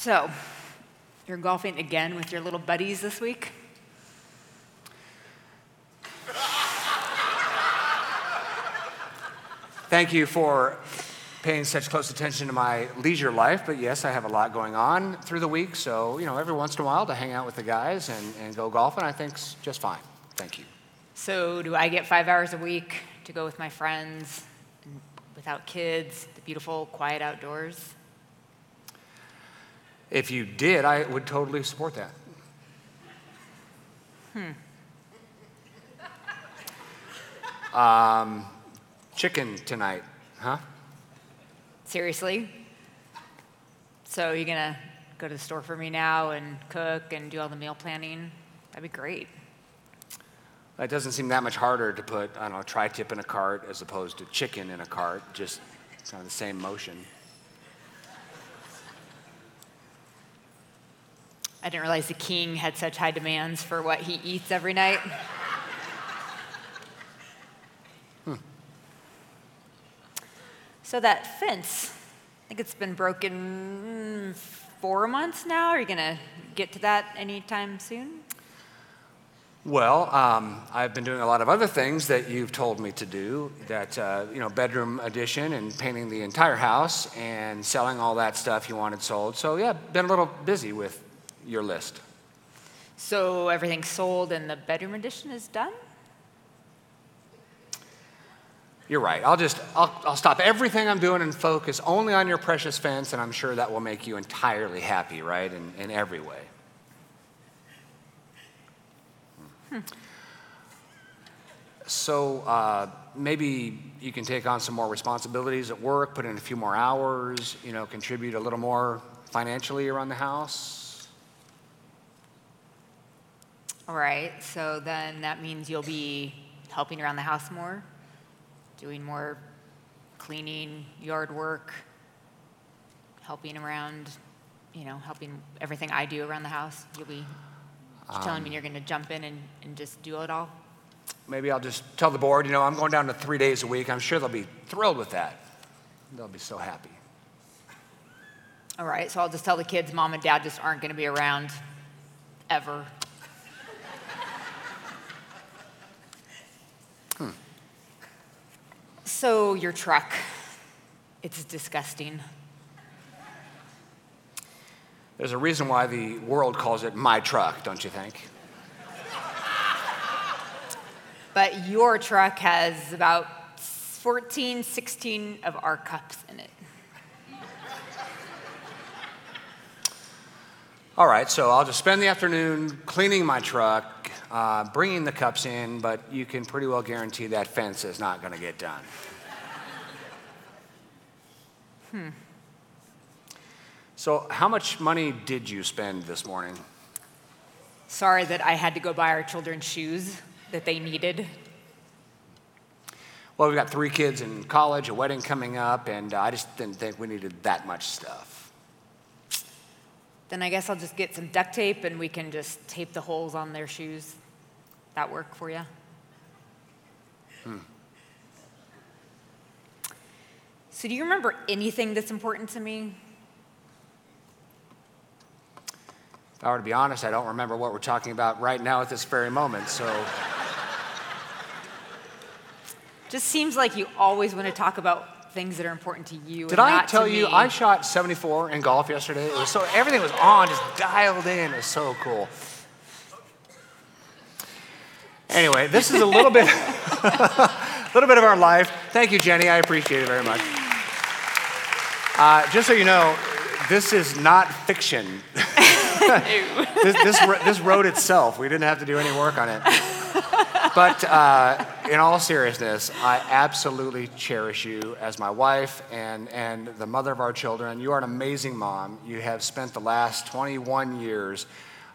So, you're golfing again with your little buddies this week? Thank you for paying such close attention to my leisure life, but yes, I have a lot going on through the week, so, you know, every once in a while to hang out with the guys and, and go golfing, I think's just fine. Thank you. So, do I get five hours a week to go with my friends without kids, the beautiful, quiet outdoors? If you did, I would totally support that. Hmm. Um, chicken tonight, huh? Seriously? So, you're gonna go to the store for me now and cook and do all the meal planning? That'd be great. It doesn't seem that much harder to put, I don't know, tri tip in a cart as opposed to chicken in a cart, just kind of the same motion. I didn't realize the king had such high demands for what he eats every night. So that fence, I think it's been broken four months now. Are you gonna get to that anytime soon? Well, um, I've been doing a lot of other things that you've told me to do. That uh, you know, bedroom addition and painting the entire house and selling all that stuff you wanted sold. So yeah, been a little busy with your list. So everything's sold and the bedroom addition is done? You're right. I'll just I'll, I'll stop everything I'm doing and focus only on your precious fence, and I'm sure that will make you entirely happy, right? In, in every way. So uh, maybe you can take on some more responsibilities at work, put in a few more hours, you know, contribute a little more financially around the house. All right, so then that means you'll be helping around the house more, doing more cleaning, yard work, helping around, you know, helping everything I do around the house. You'll be telling me um, you're going to jump in and, and just do it all? Maybe I'll just tell the board, you know, I'm going down to three days a week. I'm sure they'll be thrilled with that. They'll be so happy. All right, so I'll just tell the kids mom and dad just aren't going to be around ever. So, your truck, it's disgusting. There's a reason why the world calls it my truck, don't you think? But your truck has about 14, 16 of our cups in it. All right, so I'll just spend the afternoon cleaning my truck, uh, bringing the cups in, but you can pretty well guarantee that fence is not going to get done. Hmm. So, how much money did you spend this morning? Sorry that I had to go buy our children shoes that they needed. Well, we've got three kids in college, a wedding coming up, and uh, I just didn't think we needed that much stuff. Then I guess I'll just get some duct tape and we can just tape the holes on their shoes. That work for you? Hmm. So, do you remember anything that's important to me? If I were to be honest, I don't remember what we're talking about right now at this very moment, so. Just seems like you always want to talk about things that are important to you. Did I tell you me. I shot 74 in golf yesterday? It was so everything was on, just dialed in. It was so cool. Anyway, this is a little bit, a little bit of our life. Thank you, Jenny. I appreciate it very much. Uh, just so you know, this is not fiction. this, this, this wrote itself. We didn't have to do any work on it. But uh, in all seriousness, I absolutely cherish you as my wife and, and the mother of our children. You are an amazing mom. You have spent the last 21 years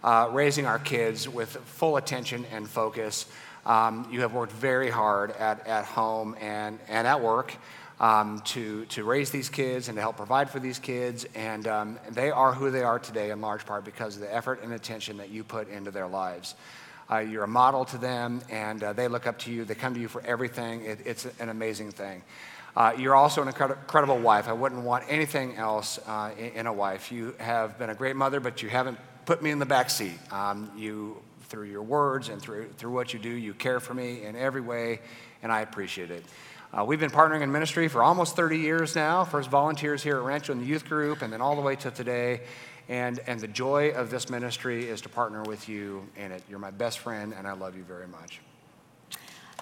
uh, raising our kids with full attention and focus. Um, you have worked very hard at, at home and, and at work um, to, to raise these kids and to help provide for these kids. And um, they are who they are today in large part because of the effort and attention that you put into their lives. Uh, you're a model to them, and uh, they look up to you. They come to you for everything. It, it's an amazing thing. Uh, you're also an incredible wife. I wouldn't want anything else uh, in, in, a wife. You have been a great mother, but you haven't put me in the back seat. Um, you, through your words and through, through what you do, you care for me in every way, and I appreciate it. Uh, we've been partnering in ministry for almost 30 years now. First volunteers here at Rancho in the youth group, and then all the way to today. And, and the joy of this ministry is to partner with you in it. You're my best friend, and I love you very much.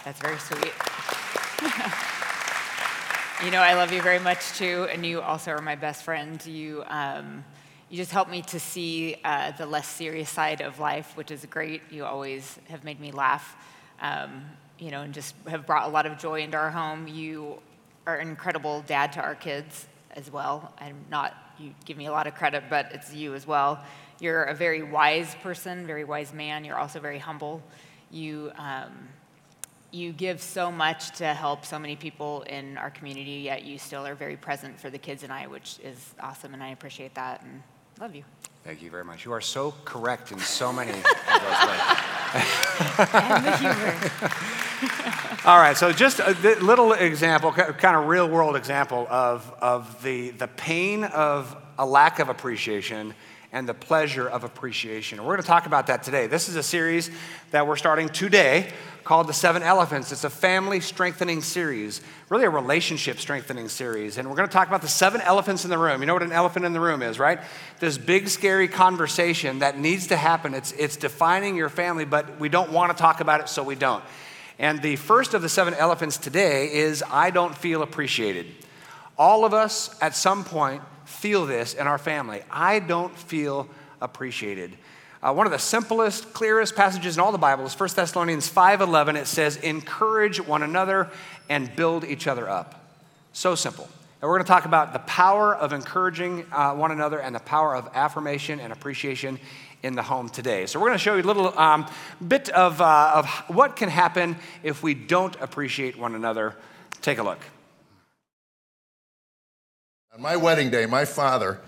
That's very sweet. you know, I love you very much too, and you also are my best friend. You, um, you just help me to see uh, the less serious side of life, which is great. You always have made me laugh, um, you know, and just have brought a lot of joy into our home. You are an incredible dad to our kids as well. I'm not you give me a lot of credit, but it's you as well. You're a very wise person, very wise man. You're also very humble. You, um, you give so much to help so many people in our community, yet you still are very present for the kids and I, which is awesome, and I appreciate that and love you. Thank you very much. You are so correct in so many of those ways. and the humor. All right, so just a little example, kind of real world example of, of the, the pain of a lack of appreciation and the pleasure of appreciation. We're going to talk about that today. This is a series that we're starting today called The Seven Elephants. It's a family strengthening series, really a relationship strengthening series. And we're going to talk about the seven elephants in the room. You know what an elephant in the room is, right? This big, scary conversation that needs to happen. It's, it's defining your family, but we don't want to talk about it, so we don't. And the first of the seven elephants today is I don't feel appreciated. All of us at some point feel this in our family. I don't feel appreciated. Uh, one of the simplest, clearest passages in all the Bible is 1 Thessalonians 5:11. It says, "Encourage one another and build each other up." So simple. And we're going to talk about the power of encouraging uh, one another and the power of affirmation and appreciation in the home today. So we're going to show you a little um, bit of, uh, of what can happen if we don't appreciate one another. Take a look. On my wedding day, my father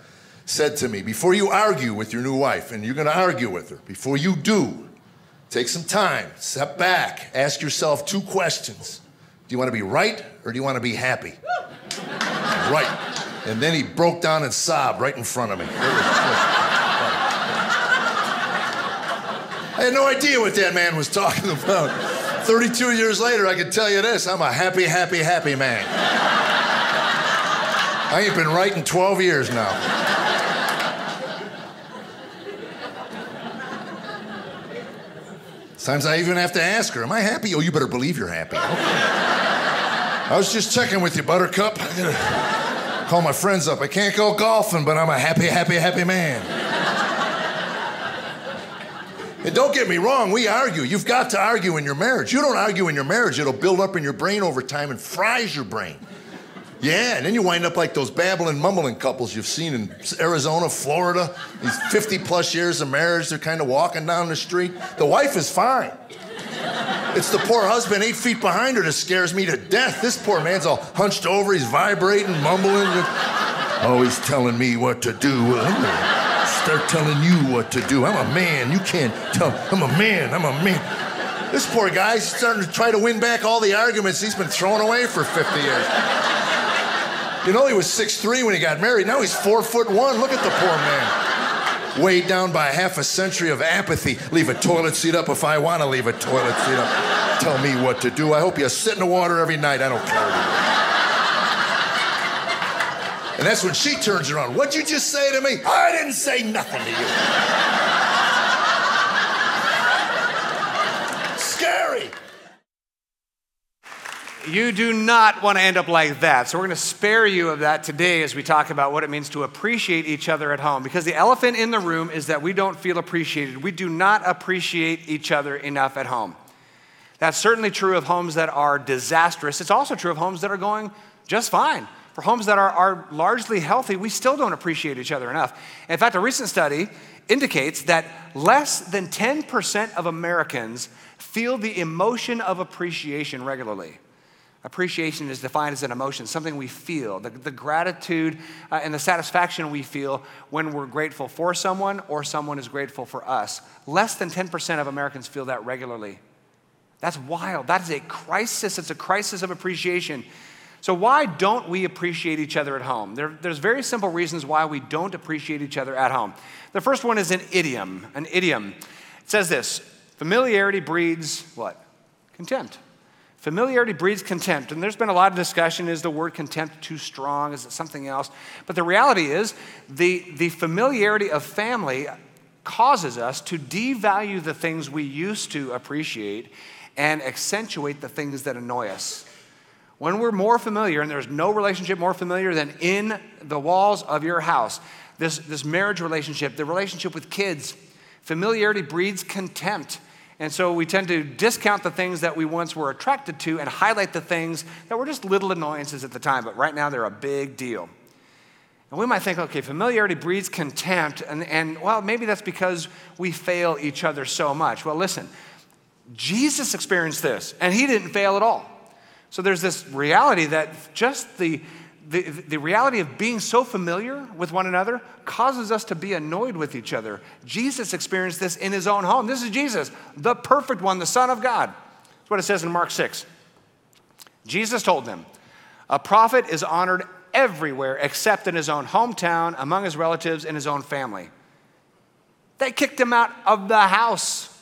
said to me, Before you argue with your new wife, and you're going to argue with her, before you do, take some time, step back, ask yourself two questions Do you want to be right or do you want to be happy? right. And then he broke down and sobbed right in front of me. I had no idea what that man was talking about. 32 years later, I can tell you this I'm a happy, happy, happy man. I ain't been right in 12 years now. Sometimes I even have to ask her, Am I happy? Oh, you better believe you're happy. Okay. I was just checking with you, Buttercup. I gotta call my friends up. I can't go golfing, but I'm a happy, happy, happy man. And don't get me wrong, we argue. You've got to argue in your marriage. You don't argue in your marriage, it'll build up in your brain over time and fries your brain. Yeah, and then you wind up like those babbling, mumbling couples you've seen in Arizona, Florida. These 50 plus years of marriage, they're kind of walking down the street. The wife is fine. It's the poor husband eight feet behind her that scares me to death. This poor man's all hunched over, he's vibrating, mumbling. Oh, he's telling me what to do. Start telling you what to do. I'm a man. You can't tell. I'm a man. I'm a man. This poor guy's starting to try to win back all the arguments he's been throwing away for 50 years. You know, he was 6'3 when he got married. Now he's four foot one. Look at the poor man. Weighed down by half a century of apathy. Leave a toilet seat up if I want to leave a toilet seat up. Tell me what to do. I hope you sit in the water every night. I don't care. And that's when she turns around. What'd you just say to me? I didn't say nothing to you. Scary. You do not want to end up like that. So, we're going to spare you of that today as we talk about what it means to appreciate each other at home. Because the elephant in the room is that we don't feel appreciated. We do not appreciate each other enough at home. That's certainly true of homes that are disastrous. It's also true of homes that are going just fine. For homes that are, are largely healthy, we still don't appreciate each other enough. In fact, a recent study indicates that less than 10% of Americans feel the emotion of appreciation regularly. Appreciation is defined as an emotion, something we feel, the, the gratitude uh, and the satisfaction we feel when we're grateful for someone or someone is grateful for us. Less than 10% of Americans feel that regularly. That's wild. That is a crisis. It's a crisis of appreciation. So, why don't we appreciate each other at home? There, there's very simple reasons why we don't appreciate each other at home. The first one is an idiom. An idiom. It says this familiarity breeds what? Contempt. Familiarity breeds contempt. And there's been a lot of discussion is the word contempt too strong? Is it something else? But the reality is, the, the familiarity of family causes us to devalue the things we used to appreciate and accentuate the things that annoy us. When we're more familiar, and there's no relationship more familiar than in the walls of your house, this, this marriage relationship, the relationship with kids, familiarity breeds contempt. And so we tend to discount the things that we once were attracted to and highlight the things that were just little annoyances at the time, but right now they're a big deal. And we might think, okay, familiarity breeds contempt, and, and well, maybe that's because we fail each other so much. Well, listen, Jesus experienced this, and he didn't fail at all. So there's this reality that just the, the, the reality of being so familiar with one another causes us to be annoyed with each other. Jesus experienced this in his own home. This is Jesus, the perfect one, the Son of God. That's what it says in Mark 6. Jesus told them, A prophet is honored everywhere except in his own hometown, among his relatives, and his own family. They kicked him out of the house.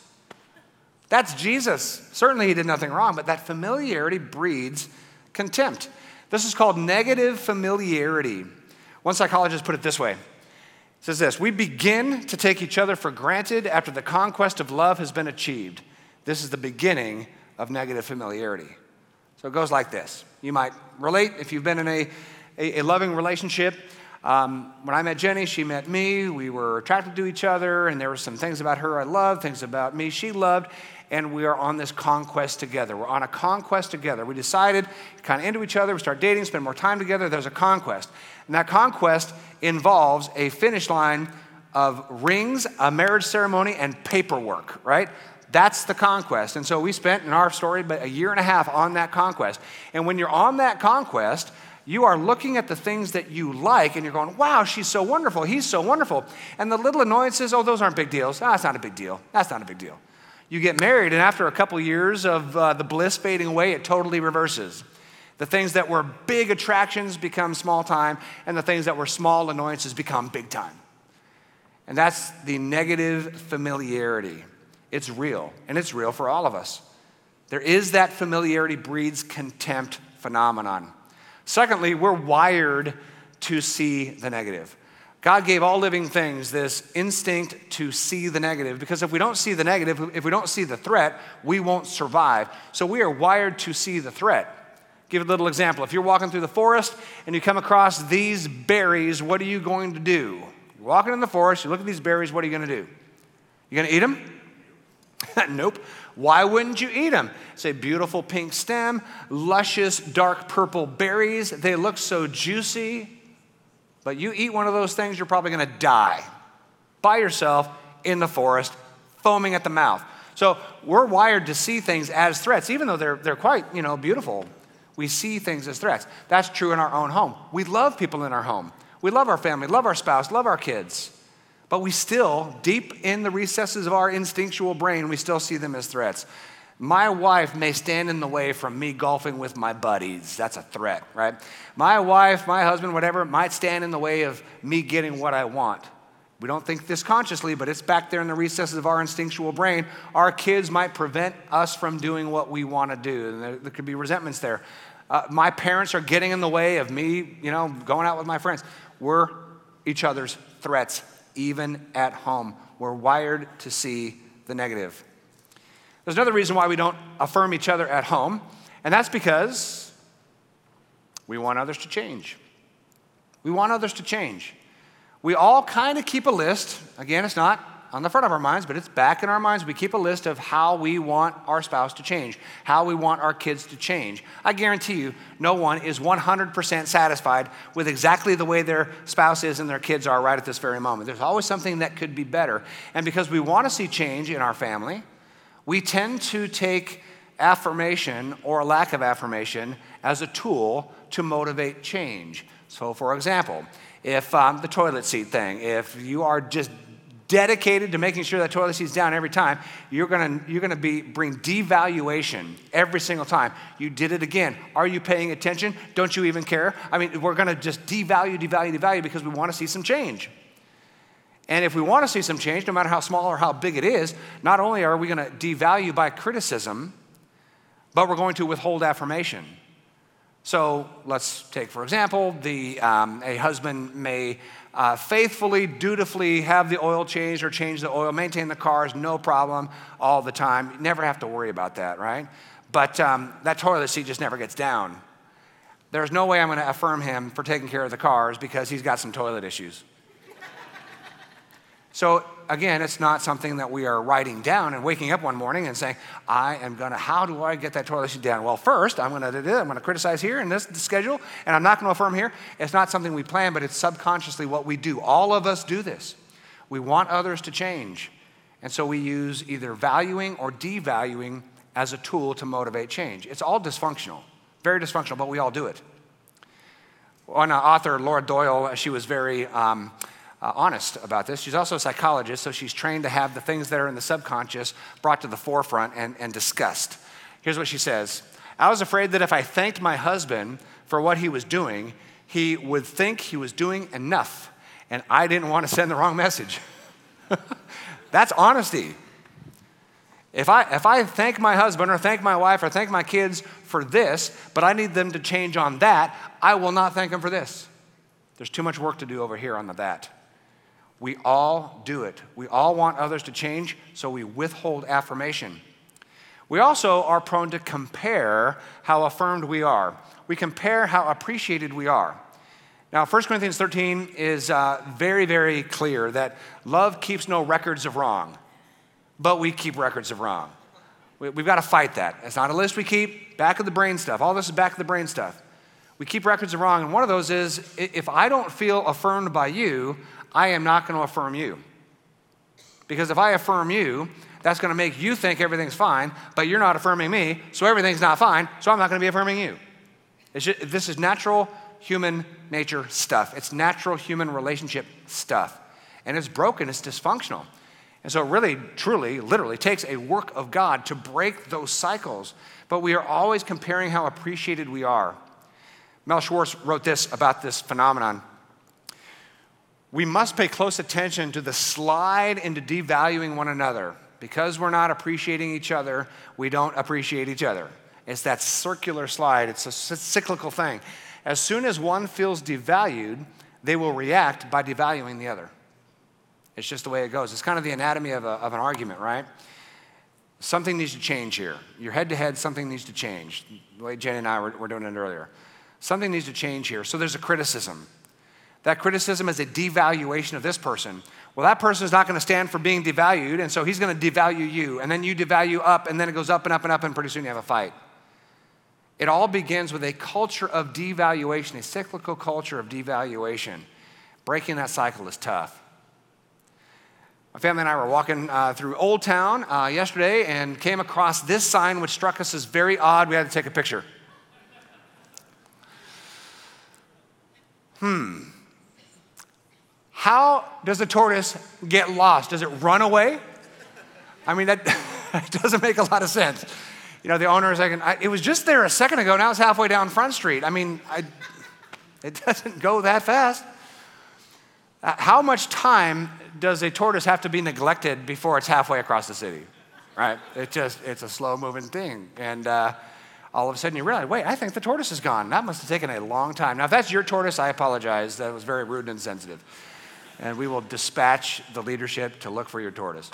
That's Jesus. Certainly, he did nothing wrong, but that familiarity breeds contempt. This is called negative familiarity. One psychologist put it this way. It says this, we begin to take each other for granted after the conquest of love has been achieved. This is the beginning of negative familiarity. So it goes like this. You might relate if you've been in a, a, a loving relationship. Um, when I met Jenny, she met me. We were attracted to each other, and there were some things about her I loved, things about me she loved and we are on this conquest together. We're on a conquest together. We decided kind of into each other, we start dating, spend more time together. There's a conquest. And that conquest involves a finish line of rings, a marriage ceremony, and paperwork, right? That's the conquest. And so we spent in our story but a year and a half on that conquest. And when you're on that conquest, you are looking at the things that you like and you're going, wow, she's so wonderful, he's so wonderful. And the little annoyances, oh, those aren't big deals. Ah, that's not a big deal. That's not a big deal. You get married, and after a couple years of uh, the bliss fading away, it totally reverses. The things that were big attractions become small time, and the things that were small annoyances become big time. And that's the negative familiarity. It's real, and it's real for all of us. There is that familiarity breeds contempt phenomenon. Secondly, we're wired to see the negative. God gave all living things this instinct to see the negative because if we don't see the negative, if we don't see the threat, we won't survive. So we are wired to see the threat. Give a little example. If you're walking through the forest and you come across these berries, what are you going to do? You're walking in the forest, you look at these berries, what are you going to do? You're going to eat them? nope. Why wouldn't you eat them? Say beautiful pink stem, luscious dark purple berries. They look so juicy. But you eat one of those things, you're probably going to die by yourself in the forest, foaming at the mouth. So we're wired to see things as threats, even though they're, they're quite, you know, beautiful. We see things as threats. That's true in our own home. We love people in our home. We love our family, love our spouse, love our kids. But we still, deep in the recesses of our instinctual brain, we still see them as threats. My wife may stand in the way from me golfing with my buddies. That's a threat, right? My wife, my husband, whatever, might stand in the way of me getting what I want. We don't think this consciously, but it's back there in the recesses of our instinctual brain. Our kids might prevent us from doing what we want to do, and there, there could be resentments there. Uh, my parents are getting in the way of me, you know, going out with my friends. We're each other's threats, even at home. We're wired to see the negative. There's another reason why we don't affirm each other at home, and that's because we want others to change. We want others to change. We all kind of keep a list. Again, it's not on the front of our minds, but it's back in our minds. We keep a list of how we want our spouse to change, how we want our kids to change. I guarantee you, no one is 100% satisfied with exactly the way their spouse is and their kids are right at this very moment. There's always something that could be better. And because we want to see change in our family, we tend to take affirmation or lack of affirmation as a tool to motivate change. So, for example, if um, the toilet seat thing, if you are just dedicated to making sure that toilet seat's down every time, you're gonna, you're gonna be, bring devaluation every single time. You did it again. Are you paying attention? Don't you even care? I mean, we're gonna just devalue, devalue, devalue because we wanna see some change. And if we wanna see some change, no matter how small or how big it is, not only are we gonna devalue by criticism, but we're going to withhold affirmation. So let's take, for example, the, um, a husband may uh, faithfully, dutifully have the oil changed or change the oil, maintain the cars, no problem, all the time. You never have to worry about that, right? But um, that toilet seat just never gets down. There's no way I'm going to affirm him for taking care of the cars because he's got some toilet issues. So again, it's not something that we are writing down and waking up one morning and saying, I am going to, how do I get that toilet seat down? Well, first, I'm going to I'm going to criticize here in this schedule, and I'm not going to affirm here. It's not something we plan, but it's subconsciously what we do. All of us do this. We want others to change. And so we use either valuing or devaluing as a tool to motivate change. It's all dysfunctional, very dysfunctional, but we all do it. One author, Laura Doyle, she was very um, uh, honest about this. She's also a psychologist, so she's trained to have the things that are in the subconscious brought to the forefront and, and discussed. Here's what she says I was afraid that if I thanked my husband for what he was doing, he would think he was doing enough, and I didn't want to send the wrong message. That's honesty. If I, if I thank my husband or thank my wife or thank my kids for this, but I need them to change on that, I will not thank them for this. There's too much work to do over here on the that. We all do it. We all want others to change, so we withhold affirmation. We also are prone to compare how affirmed we are. We compare how appreciated we are. Now, 1 Corinthians 13 is uh, very, very clear that love keeps no records of wrong, but we keep records of wrong. We, have got to fight that. It's not a list we keep, back of the brain stuff. All this is back of the brain stuff. We keep records of wrong, and one of those is if I don't feel affirmed by you, I am not going to affirm you. Because if I affirm you, that's going to make you think everything's fine, but you're not affirming me, so everything's not fine, so I'm not going to be affirming you. Just, this is natural human nature stuff. It's natural human relationship stuff. And it's broken, it's dysfunctional. And so it really, truly, literally takes a work of God to break those cycles. But we are always comparing how appreciated we are. Mel Schwartz wrote this about this phenomenon we must pay close attention to the slide into devaluing one another. Because we're not appreciating each other, we don't appreciate each other. It's that circular slide, it's a cyclical thing. As soon as one feels devalued, they will react by devaluing the other. It's just the way it goes. It's kind of the anatomy of, a, of an argument, right? Something needs to change here. You're head to head, something needs to change. The way Jenny and I were, were doing it earlier. Something needs to change here. So there's a criticism. That criticism is a devaluation of this person. Well, that person is not going to stand for being devalued, and so he's going to devalue you, and then you devalue up, and then it goes up and up and up, and pretty soon you have a fight. It all begins with a culture of devaluation, a cyclical culture of devaluation. Breaking that cycle is tough. My family and I were walking uh, through Old Town uh, yesterday and came across this sign, which struck us as very odd. We had to take a picture. Hmm. How does a tortoise get lost? Does it run away? I mean, that, doesn't make a lot of sense. You know, the owner is like, it was just there a second ago, now it's halfway down Front Street. I mean, I, it doesn't go that fast. Uh, how much time does a tortoise have to be neglected before it's halfway across the city? Right? It just, it's a slow moving thing. And uh, all of a sudden you realize, wait, I think the tortoise is gone. That must have taken a long time. Now, if that's your tortoise, I apologize. That was very rude and insensitive and we will dispatch the leadership to look for your tortoise.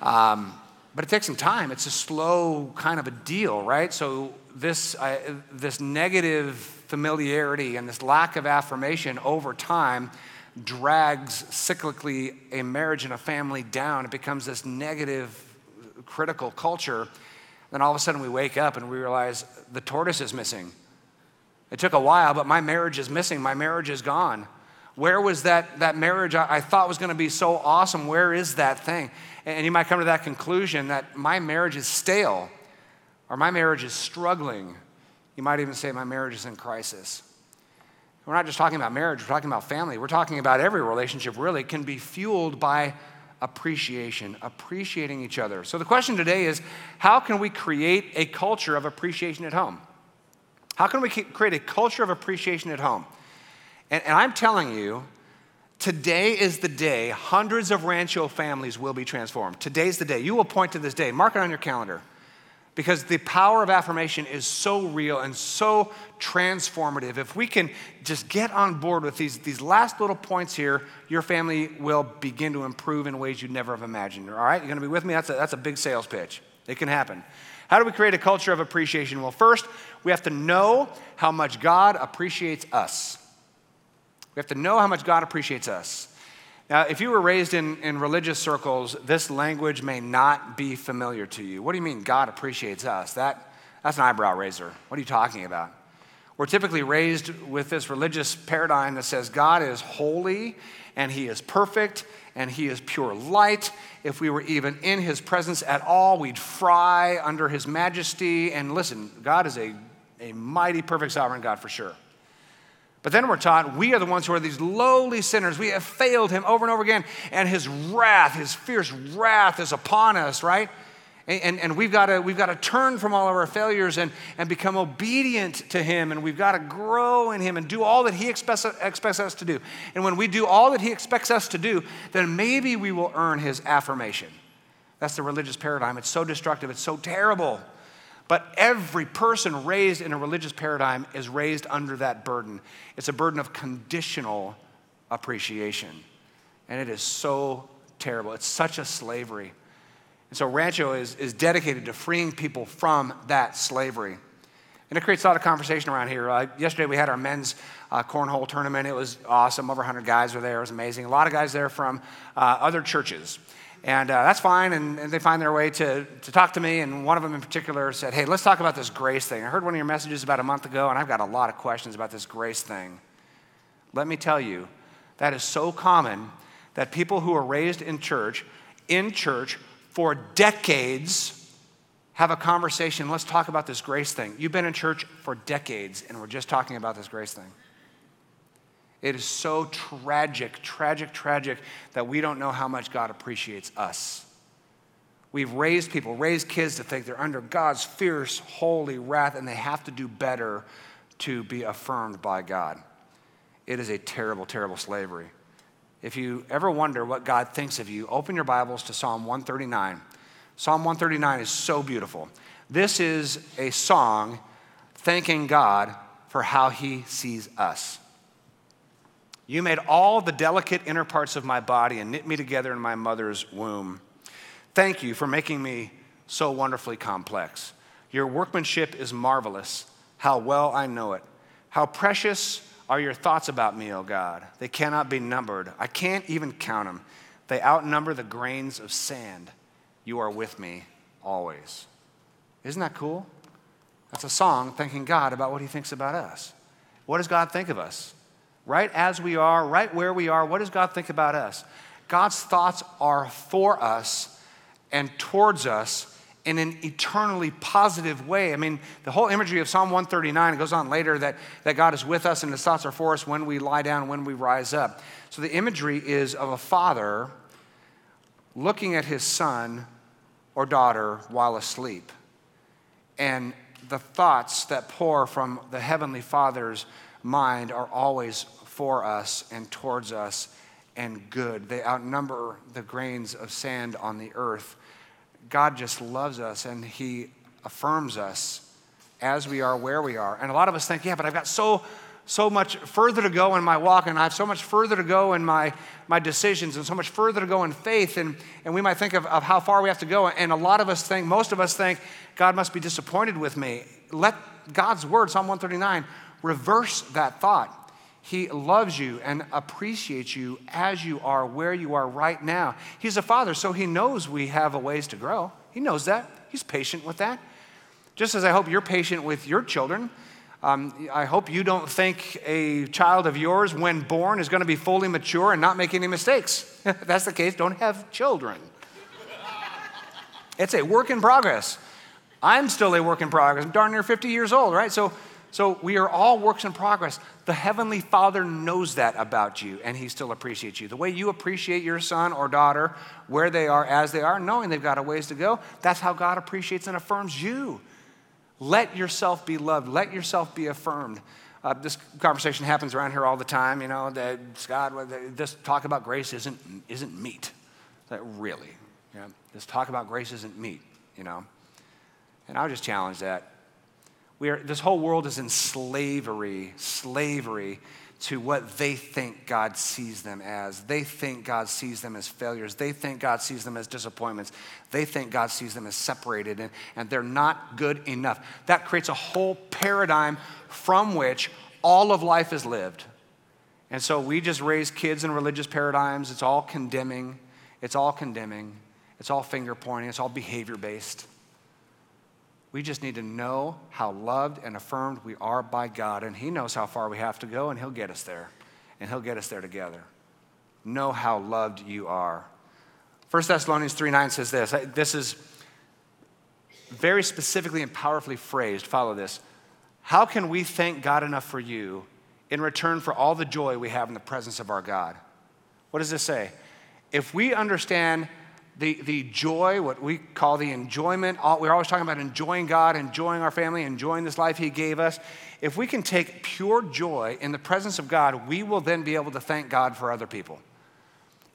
Um, but it takes some time. It's a slow kind of a deal, right? So this, uh, this negative familiarity and this lack of affirmation over time drags cyclically a marriage and a family down. It becomes this negative, critical culture. Then all of a sudden we wake up and we realize the tortoise is missing. It took a while, but my marriage is missing. My marriage is gone. Where was that, that marriage I, I thought was going to be so awesome? Where is that thing? And you might come to that conclusion that my marriage is stale or my marriage is struggling. You might even say my marriage is in crisis. we're not just talking about marriage, we're talking about family. We're talking about every relationship really can be fueled by appreciation, appreciating each other. So the question today is how can we create a culture of appreciation at home? How can we create a culture of appreciation at home? And, and I'm telling you, today is the day hundreds of Rancho families will be transformed. Today's the day. You will point to this day. Mark it on your calendar because the power of affirmation is so real and so transformative. If we can just get on board with these, these last little points here, your family will begin to improve in ways you'd never have imagined. All right? You're going to be with me? That's a, that's a big sales pitch. It can happen. How do we create a culture of appreciation? Well, first, we have to know how much God appreciates us. We have to know how much God appreciates us. Now, if you were raised in, in religious circles, this language may not be familiar to you. What do you mean God appreciates us? That, that's an eyebrow raiser. What are you talking about? We're typically raised with this religious paradigm that says God is holy and he is perfect and he is pure light. If we were even in his presence at all, we'd fry under his majesty. And listen, God is a, a mighty, perfect, sovereign God for sure. But then we're taught we are the ones who are these lowly sinners. We have failed him over and over again, and his wrath, his fierce wrath is upon us, right? And, and, and we've got to we've got to turn from all of our failures and, and become obedient to him, and we've got to grow in him and do all that he expects, expects us to do. And when we do all that he expects us to do, then maybe we will earn his affirmation. That's the religious paradigm. It's so destructive, it's so terrible. But every person raised in a religious paradigm is raised under that burden. It's a burden of conditional appreciation. And it is so terrible. It's such a slavery. And so Rancho is, is dedicated to freeing people from that slavery. And it creates a lot of conversation around here. Uh, yesterday we had our men's uh, cornhole tournament. It was awesome. Over 100 guys were there. It was amazing. A lot of guys there from uh, other churches. And uh, that's fine. And, and, they find their way to, to talk to me. And one of them in particular said, Hey, let's talk about this grace thing. I heard one of your messages about a month ago, and I've got a lot of questions about this grace thing. Let me tell you, that is so common that people who are raised in church, in church for decades, have a conversation. Let's talk about this grace thing. You've been in church for decades, and we're just talking about this grace thing. It is so tragic, tragic, tragic that we don't know how much God appreciates us. We've raised people, raised kids to think they're under God's fierce, holy wrath and they have to do better to be affirmed by God. It is a terrible, terrible slavery. If you ever wonder what God thinks of you, open your Bibles to Psalm 139. Psalm 139 is so beautiful. This is a song thanking God for how he sees us. You made all the delicate inner parts of my body and knit me together in my mother's womb. Thank you for making me so wonderfully complex. Your workmanship is marvelous. How well I know it. How precious are your thoughts about me, O God. They cannot be numbered. I can't even count them. They outnumber the grains of sand. You are with me always. Isn't that cool? That's a song thanking God about what he thinks about us. What does God think of us? Right as we are, right where we are, what does God think about us? God's thoughts are for us and towards us in an eternally positive way. I mean, the whole imagery of Psalm 139 it goes on later that, that God is with us and his thoughts are for us when we lie down, when we rise up. So the imagery is of a father looking at his son or daughter while asleep. And the thoughts that pour from the Heavenly Father's mind are always for us and towards us and good. They outnumber the grains of sand on the earth. God just loves us and He affirms us as we are where we are. And a lot of us think, yeah, but I've got so so much further to go in my walk, and I have so much further to go in my, my decisions, and so much further to go in faith. And, and we might think of, of how far we have to go. And a lot of us think, most of us think, God must be disappointed with me. Let God's word, Psalm 139, reverse that thought. He loves you and appreciates you as you are, where you are right now. He's a father, so he knows we have a ways to grow. He knows that. He's patient with that. Just as I hope you're patient with your children. Um, I hope you don't think a child of yours, when born, is going to be fully mature and not make any mistakes. if that's the case, don't have children. it's a work in progress. I'm still a work in progress. I'm darn near 50 years old, right? So So we are all works in progress. The Heavenly Father knows that about you, and He still appreciates you. The way you appreciate your son or daughter, where they are, as they are, knowing they've got a ways to go, that's how God appreciates and affirms you. Let yourself be loved, let yourself be affirmed. Uh, this conversation happens around here all the time, you know, that Scott, this talk about grace isn't, isn't meat. That really, know, this talk about grace isn't meat, you know. And I would just challenge that. We are, this whole world is in slavery, slavery to what they think God sees them as. They think God sees them as failures. They think God sees them as disappointments. They think God sees them as separated, and, and they're not good enough. That creates a whole paradigm from which all of life is lived. And so we just raise kids in religious paradigms. It's all condemning, it's all condemning, it's all finger pointing, it's all behavior based. We just need to know how loved and affirmed we are by God, and He knows how far we have to go, and He'll get us there, and He'll get us there together. Know how loved you are. 1 Thessalonians 3 9 says this. This is very specifically and powerfully phrased. Follow this. How can we thank God enough for you in return for all the joy we have in the presence of our God? What does this say? If we understand the, the joy, what we call the enjoyment. We're always talking about enjoying God, enjoying our family, enjoying this life He gave us. If we can take pure joy in the presence of God, we will then be able to thank God for other people.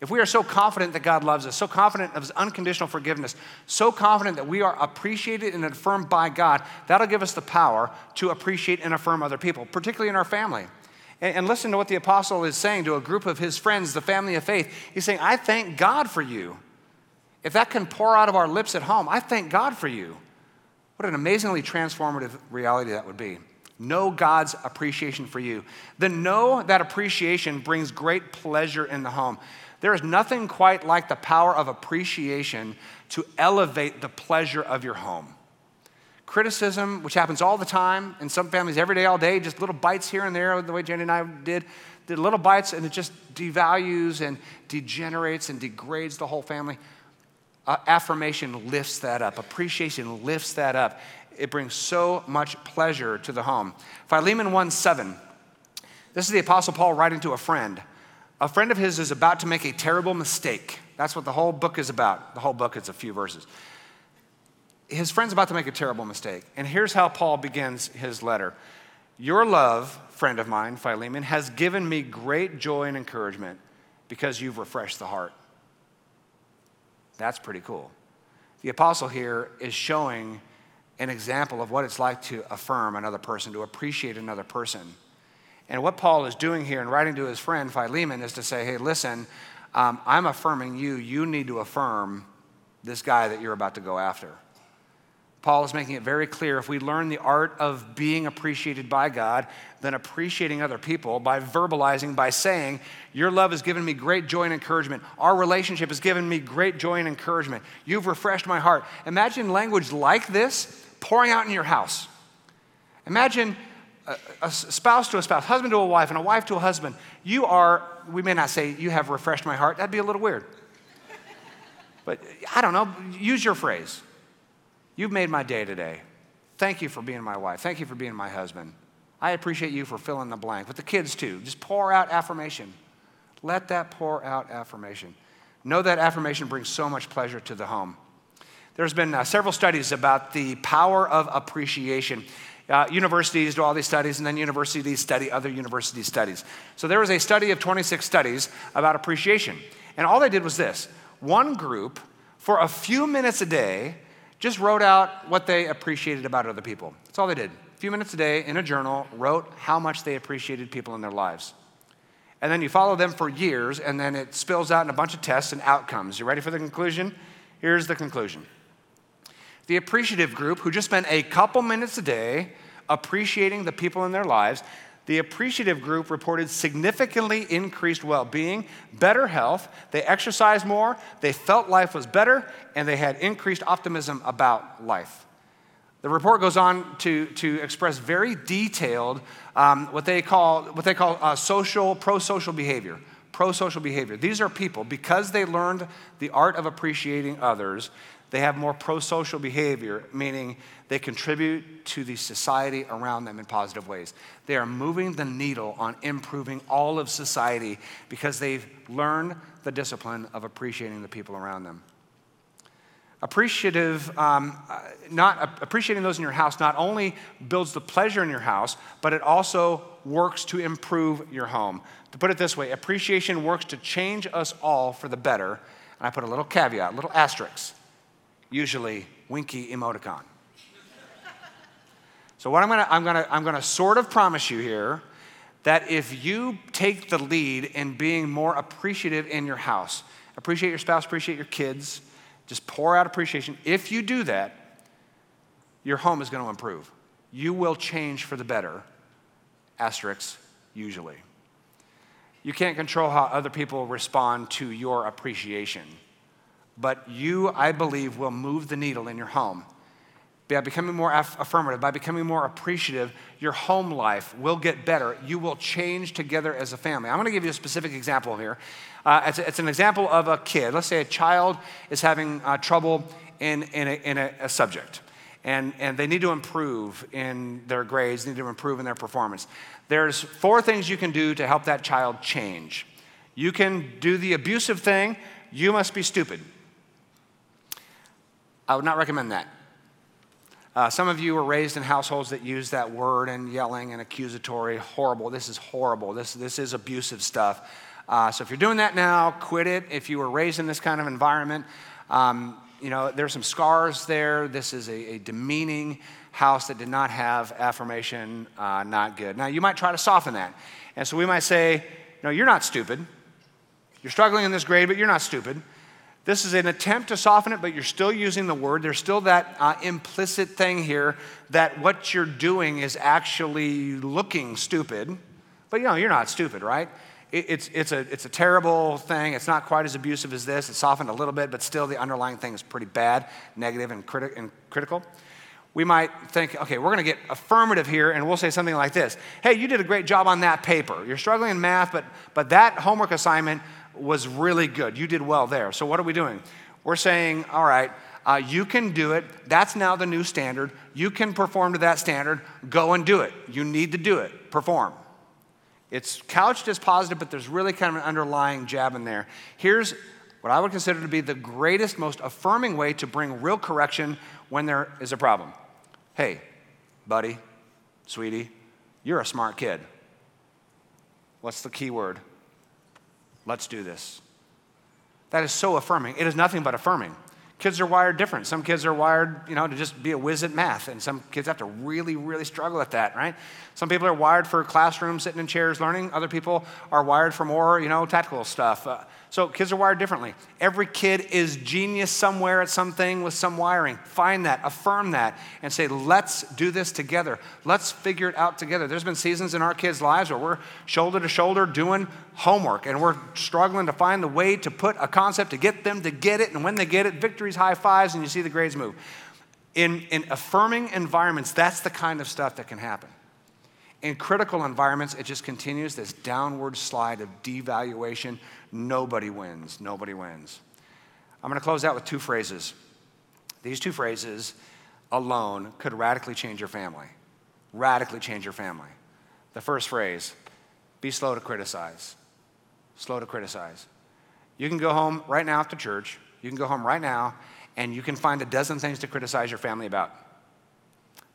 If we are so confident that God loves us, so confident of His unconditional forgiveness, so confident that we are appreciated and affirmed by God, that'll give us the power to appreciate and affirm other people, particularly in our family. And, and listen to what the apostle is saying to a group of his friends, the family of faith. He's saying, I thank God for you. If that can pour out of our lips at home, I thank God for you. What an amazingly transformative reality that would be. Know God's appreciation for you. Then know that appreciation brings great pleasure in the home. There is nothing quite like the power of appreciation to elevate the pleasure of your home. Criticism, which happens all the time in some families every day, all day, just little bites here and there, the way Jenny and I did, did little bites, and it just devalues and degenerates and degrades the whole family. Uh, affirmation lifts that up, appreciation lifts that up. It brings so much pleasure to the home. Philemon 1 7. This is the Apostle Paul writing to a friend. A friend of his is about to make a terrible mistake. That's what the whole book is about. The whole book is a few verses. His friend's about to make a terrible mistake. And here's how Paul begins his letter Your love, friend of mine, Philemon, has given me great joy and encouragement because you've refreshed the heart. That's pretty cool. The apostle here is showing an example of what it's like to affirm another person, to appreciate another person. And what Paul is doing here in writing to his friend Philemon is to say, hey, listen, um, I'm affirming you. You need to affirm this guy that you're about to go after. Paul is making it very clear if we learn the art of being appreciated by God, then appreciating other people by verbalizing, by saying, Your love has given me great joy and encouragement. Our relationship has given me great joy and encouragement. You've refreshed my heart. Imagine language like this pouring out in your house. Imagine a, a spouse to a spouse, husband to a wife, and a wife to a husband. You are, we may not say, You have refreshed my heart. That'd be a little weird. But I don't know, use your phrase. You've made my day today. Thank you for being my wife. Thank you for being my husband. I appreciate you for filling the blank. With the kids, too. Just pour out affirmation. Let that pour out affirmation. Know that affirmation brings so much pleasure to the home. There's been uh, several studies about the power of appreciation. Uh, universities do all these studies, and then universities study other university studies. So there was a study of 26 studies about appreciation. And all they did was this one group, for a few minutes a day, just wrote out what they appreciated about other people. That's all they did. A few minutes a day in a journal, wrote how much they appreciated people in their lives. And then you follow them for years, and then it spills out in a bunch of tests and outcomes. You ready for the conclusion? Here's the conclusion the appreciative group, who just spent a couple minutes a day appreciating the people in their lives, the appreciative group reported significantly increased well being, better health, they exercised more, they felt life was better, and they had increased optimism about life. The report goes on to, to express very detailed um, what they call, what they call uh, social, pro social behavior. Pro social behavior. These are people, because they learned the art of appreciating others, they have more pro social behavior, meaning they contribute to the society around them in positive ways. They are moving the needle on improving all of society because they've learned the discipline of appreciating the people around them. Appreciative, um, uh, not uh, appreciating those in your house not only builds the pleasure in your house, but it also works to improve your home. To put it this way, appreciation works to change us all for the better. And I put a little caveat, a little asterisk, usually winky emoticon. so what I'm gonna, I'm gonna, I'm gonna sort of promise you here that if you take the lead in being more appreciative in your house, appreciate your spouse, appreciate your kids, just pour out appreciation. If you do that, your home is going to improve. You will change for the better, asterisks, usually. You can't control how other people respond to your appreciation, but you, I believe, will move the needle in your home. By becoming more aff- affirmative, by becoming more appreciative, your home life will get better. You will change together as a family. I'm going to give you a specific example here. Uh, it's, it's, an example of a kid. Let's say a child is having uh, trouble in, in, a, in a, a subject. And, and they need to improve in their grades, need to improve in their performance. There's four things you can do to help that child change. You can do the abusive thing, you must be stupid. I would not recommend that. Uh, some of you were raised in households that use that word and yelling and accusatory, horrible. This is horrible. This, this is abusive stuff. Uh, so if you're doing that now, quit it. If you were raised in this kind of environment, um, you know, there's some scars there. This is a, a demeaning house that did not have affirmation, uh, not good. Now, you might try to soften that. And so we might say, no, you're not stupid. You're struggling in this grade, but you're not stupid. This is an attempt to soften it, but you're still using the word. There's still that uh, implicit thing here that what you're doing is actually looking stupid. But you know, you're not stupid, right? It's, it's, a, it's a terrible thing. It's not quite as abusive as this. It's softened a little bit, but still the underlying thing is pretty bad, negative, and, criti- and critical. We might think, okay, we're going to get affirmative here, and we'll say something like this Hey, you did a great job on that paper. You're struggling in math, but, but that homework assignment was really good. You did well there. So, what are we doing? We're saying, all right, uh, you can do it. That's now the new standard. You can perform to that standard. Go and do it. You need to do it. Perform. It's couched as positive, but there's really kind of an underlying jab in there. Here's what I would consider to be the greatest, most affirming way to bring real correction when there is a problem. Hey, buddy, sweetie, you're a smart kid. What's the key word? Let's do this. That is so affirming. It is nothing but affirming. Kids are wired different. Some kids are wired, you know, to just be a whiz at math, and some kids have to really, really struggle at that, right? Some people are wired for classrooms, sitting in chairs, learning. Other people are wired for more, you know, tactical stuff. Uh, so kids are wired differently. Every kid is genius somewhere at something with some wiring. Find that, affirm that, and say, let's do this together. Let's figure it out together. There's been seasons in our kids' lives where we're shoulder to shoulder doing homework and we're struggling to find the way to put a concept to get them to get it. And when they get it, victories, high fives, and you see the grades move. In, in affirming environments, that's the kind of stuff that can happen. In critical environments, it just continues this downward slide of devaluation. Nobody wins. Nobody wins. I'm going to close out with two phrases. These two phrases alone could radically change your family. Radically change your family. The first phrase be slow to criticize. Slow to criticize. You can go home right now after church. You can go home right now and you can find a dozen things to criticize your family about.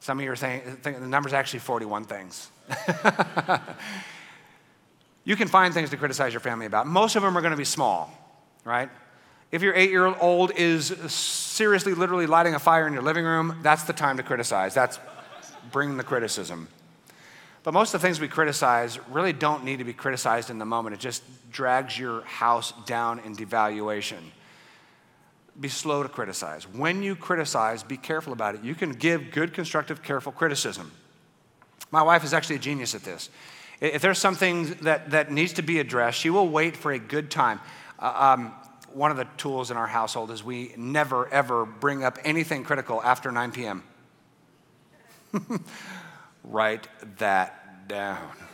Some of you are saying the number's actually 41 things. you can find things to criticize your family about. Most of them are going to be small, right? If your eight year old is seriously, literally lighting a fire in your living room, that's the time to criticize. That's bring the criticism. But most of the things we criticize really don't need to be criticized in the moment. It just drags your house down in devaluation be slow to criticize. When you criticize, be careful about it. You can give good, constructive, careful criticism. My wife is actually a genius at this. If there's something that, that needs to be addressed, she will wait for a good time. Uh, um, one of the tools in our household is we never, ever bring up anything critical after 9 p.m. Write that down.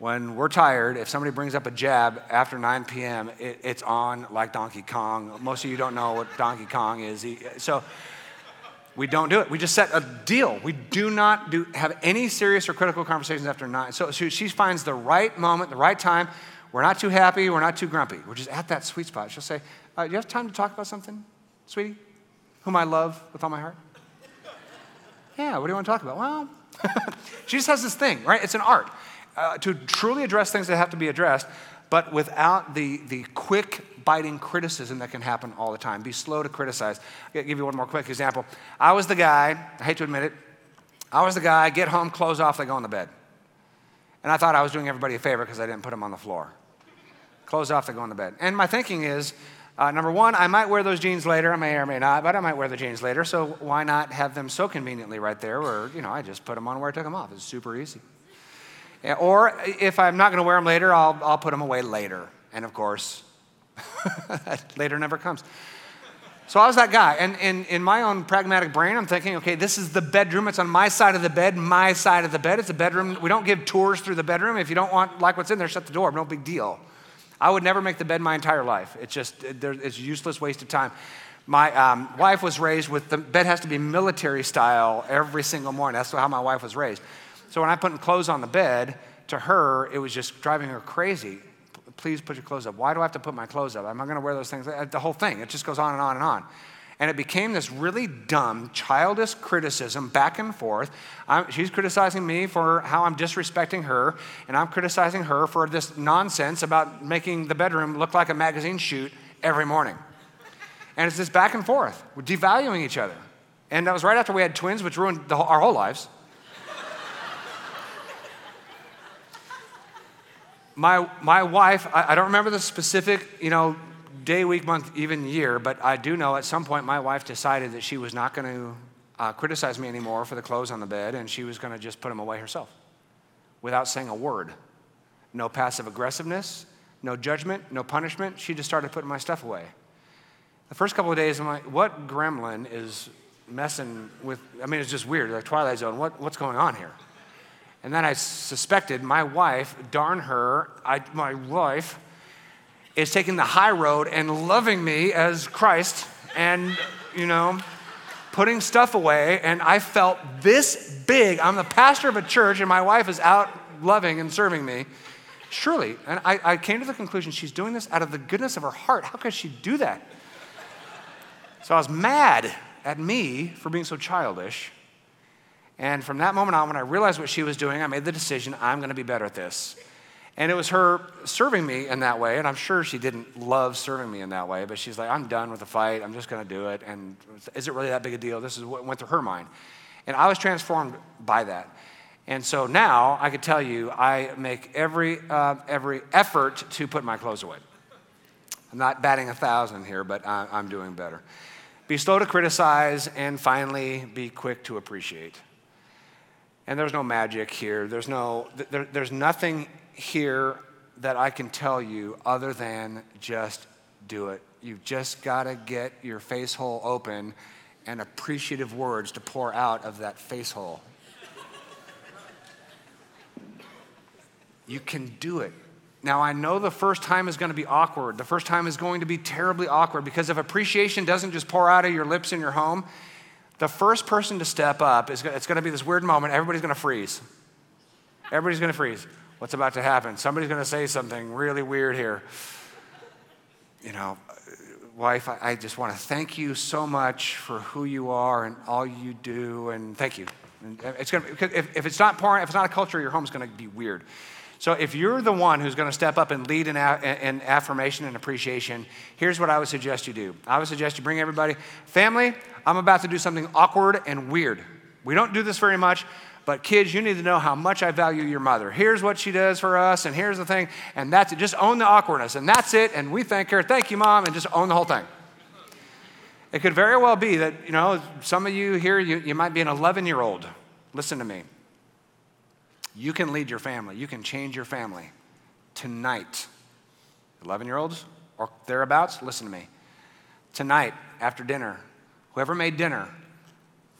When we're tired, if somebody brings up a jab after 9 p.m., it, it's on like Donkey Kong. Most of you don't know what Donkey Kong is. So we don't do it. We just set a deal. We do not do, have any serious or critical conversations after 9. So, so she finds the right moment, the right time. We're not too happy, we're not too grumpy. We're just at that sweet spot. She'll say, uh, Do you have time to talk about something, sweetie? Whom I love with all my heart? yeah, what do you want to talk about? Well, she just has this thing, right? It's an art uh, to truly address things that have to be addressed, but without the, the quick, biting criticism that can happen all the time. Be slow to criticize. I'll give you one more quick example. I was the guy, I hate to admit it, I was the guy, get home, clothes off, they go on the bed. And I thought I was doing everybody a favor because I didn't put them on the floor. Clothes off, they go on the bed. And my thinking is, uh, number one, I might wear those jeans later. I may or may not, but I might wear the jeans later. So why not have them so conveniently right there where, you know, I just put them on where I took them off. It's super easy. Or if I'm not going to wear them later, I'll, I'll put them away later. And of course, later never comes. So I was that guy. And in, in my own pragmatic brain, I'm thinking, okay, this is the bedroom. It's on my side of the bed, my side of the bed. It's a bedroom. We don't give tours through the bedroom. If you don't want like what's in there, shut the door. No big deal. I would never make the bed my entire life. It's just, it's useless waste of time. My um, wife was raised with the bed has to be military style every single morning. That's how my wife was raised. So when I put clothes on the bed, to her, it was just driving her crazy. Please put your clothes up. Why do I have to put my clothes up? Am I going to wear those things? Uh, the whole thing. It just goes on and on and on. And it became this really dumb, childish criticism back and forth. I'm, she's criticizing me for how I'm disrespecting her, and I'm criticizing her for this nonsense about making the bedroom look like a magazine shoot every morning. And it's this back and forth. We're devaluing each other. And that was right after we had twins, which ruined the, our whole lives. My, my wife, I, I don't remember the specific, you know, day, week, month, even year, but I do know at some point my wife decided that she was not going to uh, criticize me anymore for the clothes on the bed and she was going to just put them away herself without saying a word. No passive aggressiveness, no judgment, no punishment. She just started putting my stuff away. The first couple of days, I'm like, what gremlin is messing with? I mean, it's just weird, like Twilight Zone. What, what's going on here? And then I suspected my wife, darn her, I, my wife, is taking the high road and loving me as Christ and, you know, putting stuff away. And I felt this big. I'm the pastor of a church, and my wife is out loving and serving me. Surely, and I, I came to the conclusion she's doing this out of the goodness of her heart. How could she do that? So I was mad at me for being so childish. And from that moment on, when I realized what she was doing, I made the decision I'm going to be better at this. And it was her serving me in that way. And I'm sure she didn't love serving me in that way, but she's like, I'm done with the fight. I'm just going to do it. And is it really that big a deal? This is what went through her mind. And I was transformed by that. And so now I could tell you, I make every, uh, every effort to put my clothes away. I'm not batting a thousand here, but I'm doing better. Be slow to criticize, and finally, be quick to appreciate. And there's no magic here. There's, no, there, there's nothing here that I can tell you other than just do it. You've just got to get your face hole open and appreciative words to pour out of that face hole. you can do it. Now, I know the first time is going to be awkward. The first time is going to be terribly awkward because if appreciation doesn't just pour out of your lips in your home, the first person to step up is it's going to be this weird moment. Everybody's going to freeze. Everybody's going to freeze. What's about to happen? Somebody's going to say something really weird here. You know, uh, wife, I, just want to thank you so much for who you are and all you do, and thank you. Uh, it's going to, if, if it's not pouring, if it's not a culture, your home's going to be weird. So if you're the one who's going to step up and lead in, in affirmation and appreciation, here's what I would suggest you do. I would suggest you bring everybody, family, I'm about to do something awkward and weird. We don't do this very much, but kids, you need to know how much I value your mother. Here's what she does for us, and here's the thing, and that's it. Just own the awkwardness, and that's it, and we thank her. Thank you, mom, and just own the whole thing. It could very well be that, you know, some of you here, you, you might be an 11 year old. Listen to me. You can lead your family, you can change your family tonight. 11 year olds or thereabouts, listen to me. Tonight, after dinner, whoever made dinner,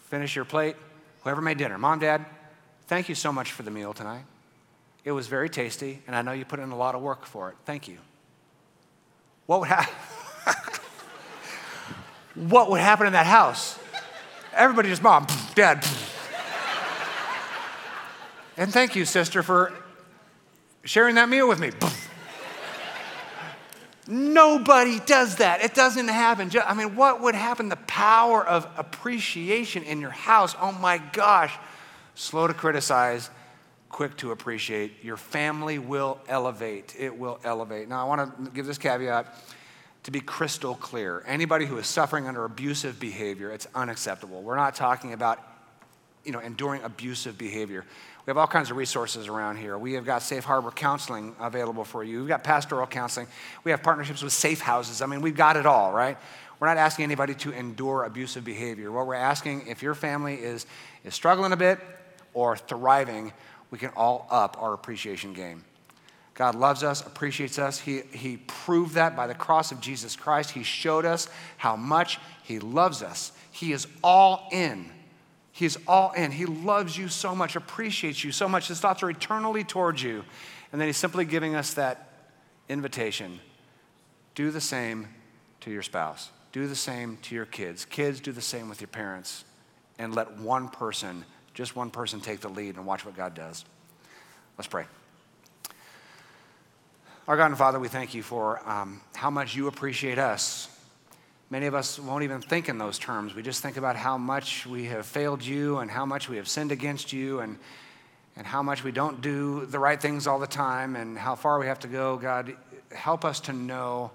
finish your plate. Whoever made dinner, mom, dad, thank you so much for the meal tonight. It was very tasty, and I know you put in a lot of work for it. Thank you. What would happen? what would happen in that house? Everybody just, mom, dad. And thank you, sister, for sharing that meal with me. Nobody does that. It doesn't happen. I mean, what would happen? The power of appreciation in your house. Oh my gosh. Slow to criticize, quick to appreciate. Your family will elevate. It will elevate. Now, I want to give this caveat to be crystal clear. Anybody who is suffering under abusive behavior, it's unacceptable. We're not talking about you know, enduring abusive behavior. We have all kinds of resources around here. We have got safe harbor counseling available for you. We've got pastoral counseling. We have partnerships with safe houses. I mean, we've got it all, right? We're not asking anybody to endure abusive behavior. What we're asking, if your family is, is struggling a bit or thriving, we can all up our appreciation game. God loves us, appreciates us. He, he proved that by the cross of Jesus Christ. He showed us how much He loves us. He is all in He's all in. He loves you so much, appreciates you so much. His thoughts are eternally towards you. And then he's simply giving us that invitation do the same to your spouse, do the same to your kids. Kids, do the same with your parents. And let one person, just one person, take the lead and watch what God does. Let's pray. Our God and Father, we thank you for um, how much you appreciate us Many of us won't even think in those terms. We just think about how much we have failed you and how much we have sinned against you and, and how much we don't do the right things all the time and how far we have to go. God, help us to know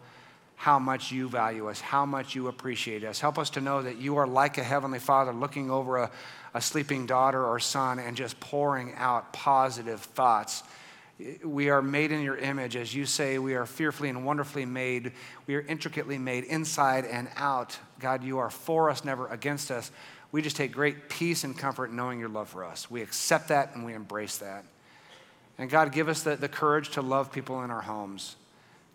how much you value us, how much you appreciate us. Help us to know that you are like a heavenly father looking over a, a sleeping daughter or son and just pouring out positive thoughts we are made in your image. As you say, we are fearfully and wonderfully made. We are intricately made inside and out. God, you are for us, never against us. We just take great peace and comfort knowing your love for us. We accept that and we embrace that. And God, give us the, the courage to love people in our homes.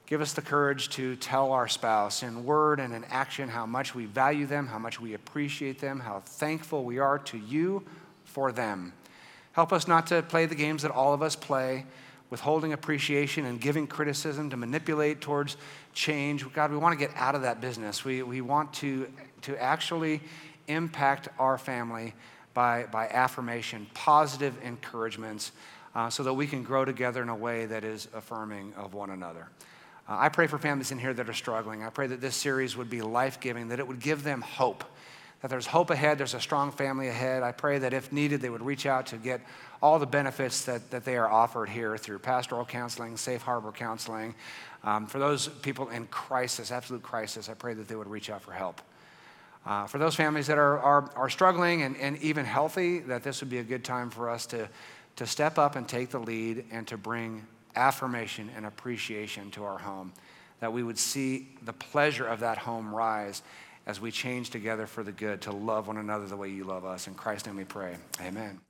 Give us the courage to tell our spouse in word and in action how much we value them, how much we appreciate them, how thankful we are to you for them. Help us not to play the games that all of us play withholding appreciation and giving criticism to manipulate towards change. God, we want to get out of that business. We, we want to, to actually impact our family by, by affirmation, positive encouragements, uh, so that we can grow together in a way that is affirming of one another. Uh, I pray for families in here that are struggling. I pray that this series would be life giving, that it would give them hope that there's hope ahead, there's a strong family ahead. I pray that if needed, they would reach out to get all the benefits that, that they are offered here through pastoral counseling, safe harbor counseling. Um, for those people in crisis, absolute crisis, I pray that they would reach out for help. Uh, for those families that are, are, are struggling and, and even healthy, that this would be a good time for us to, to step up and take the lead and to bring affirmation and appreciation to our home. That we would see the pleasure of that home rise as we change together for the good to love one another the way you love us. In Christ's name we pray. Amen.